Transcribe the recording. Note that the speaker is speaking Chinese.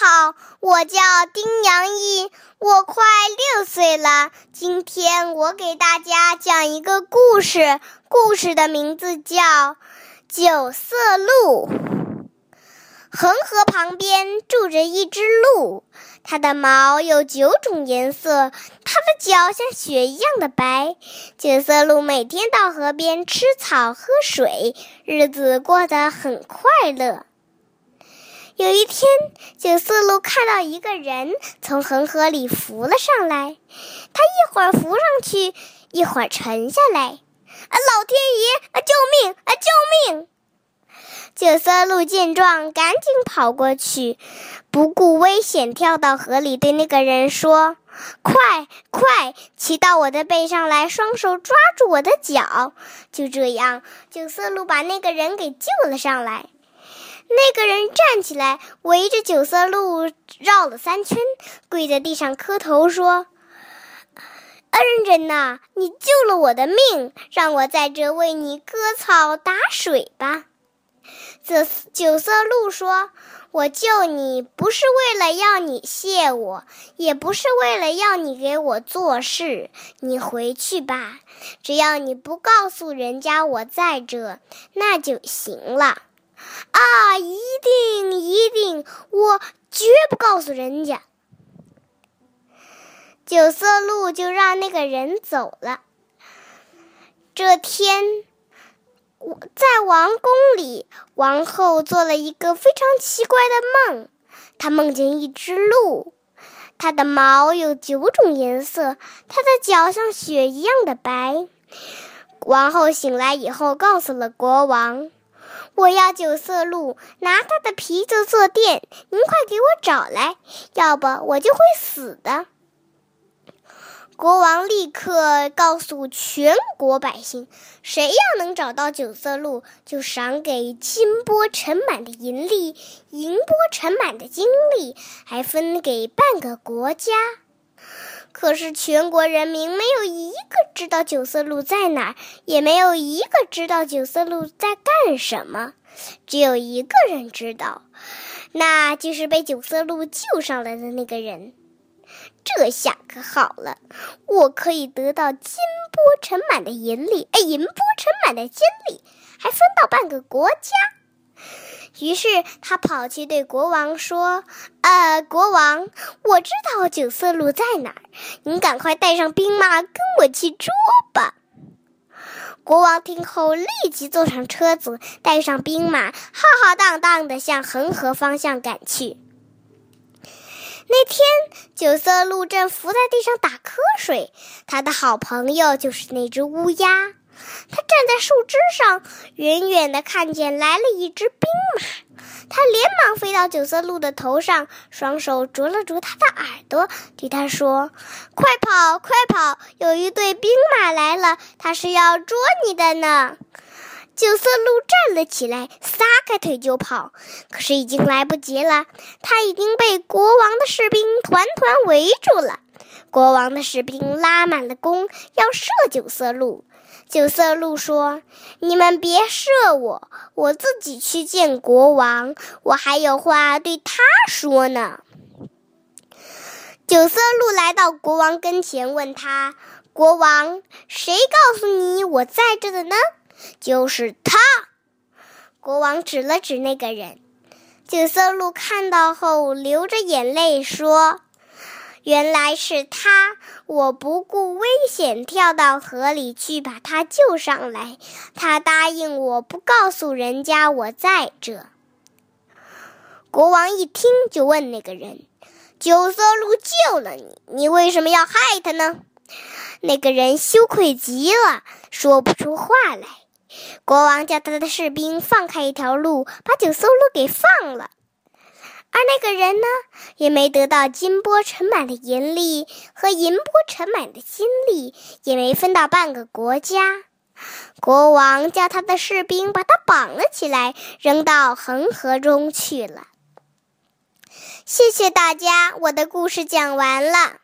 好，我叫丁阳一，我快六岁了。今天我给大家讲一个故事，故事的名字叫《九色鹿》。恒河旁边住着一只鹿，它的毛有九种颜色，它的脚像雪一样的白。九色鹿每天到河边吃草喝水，日子过得很快乐。有一天，九色鹿看到一个人从恒河里浮了上来，他一会儿浮上去，一会儿沉下来。啊，老天爷！啊，救命！啊，救命！九色鹿见状，赶紧跑过去，不顾危险，跳到河里，对那个人说：“快快，骑到我的背上来，双手抓住我的脚。”就这样，九色鹿把那个人给救了上来。那个人站起来，围着九色鹿绕了三圈，跪在地上磕头说：“恩人呐，你救了我的命，让我在这为你割草打水吧。”这九色鹿说：“我救你不是为了要你谢我，也不是为了要你给我做事。你回去吧，只要你不告诉人家我在这，那就行了。”啊，一定一定，我绝不告诉人家。九色鹿就让那个人走了。这天，我在王宫里，王后做了一个非常奇怪的梦。她梦见一只鹿，它的毛有九种颜色，它的脚像雪一样的白。王后醒来以后，告诉了国王。我要九色鹿，拿它的皮子做垫。您快给我找来，要不我就会死的。国王立刻告诉全国百姓：谁要能找到九色鹿，就赏给金钵盛满的银粒，银钵盛满的金粒，还分给半个国家。可是全国人民没有一个知道九色鹿在哪儿，也没有一个知道九色鹿在干什么。只有一个人知道，那就是被九色鹿救上来的那个人。这下可好了，我可以得到金波盛满的银里，哎，银波盛满的金里，还分到半个国家。于是他跑去对国王说：“呃，国王，我知道九色鹿在哪儿，您赶快带上兵马跟我去捉吧。”国王听后立即坐上车子，带上兵马，浩浩荡荡地向恒河方向赶去。那天，九色鹿正伏在地上打瞌睡，他的好朋友就是那只乌鸦。他站在树枝上，远远的看见来了一只兵马。他连忙飞到九色鹿的头上，双手啄了啄它的耳朵，对他说：“快跑，快跑！有一队兵马来了，他是要捉你的呢。”九色鹿站了起来，撒开腿就跑。可是已经来不及了，他已经被国王的士兵团团围住了。国王的士兵拉满了弓，要射九色鹿。九色鹿说：“你们别射我，我自己去见国王，我还有话对他说呢。”九色鹿来到国王跟前，问他：“国王，谁告诉你我在这的呢？”“就是他。”国王指了指那个人。九色鹿看到后，流着眼泪说。原来是他！我不顾危险跳到河里去把他救上来。他答应我不告诉人家我在这。国王一听就问那个人：“九色鹿救了你，你为什么要害他呢？”那个人羞愧极了，说不出话来。国王叫他的士兵放开一条路，把九色鹿给放了。而那个人呢，也没得到金波盛满的银粒和银波盛满的金粒，也没分到半个国家。国王叫他的士兵把他绑了起来，扔到恒河中去了。谢谢大家，我的故事讲完了。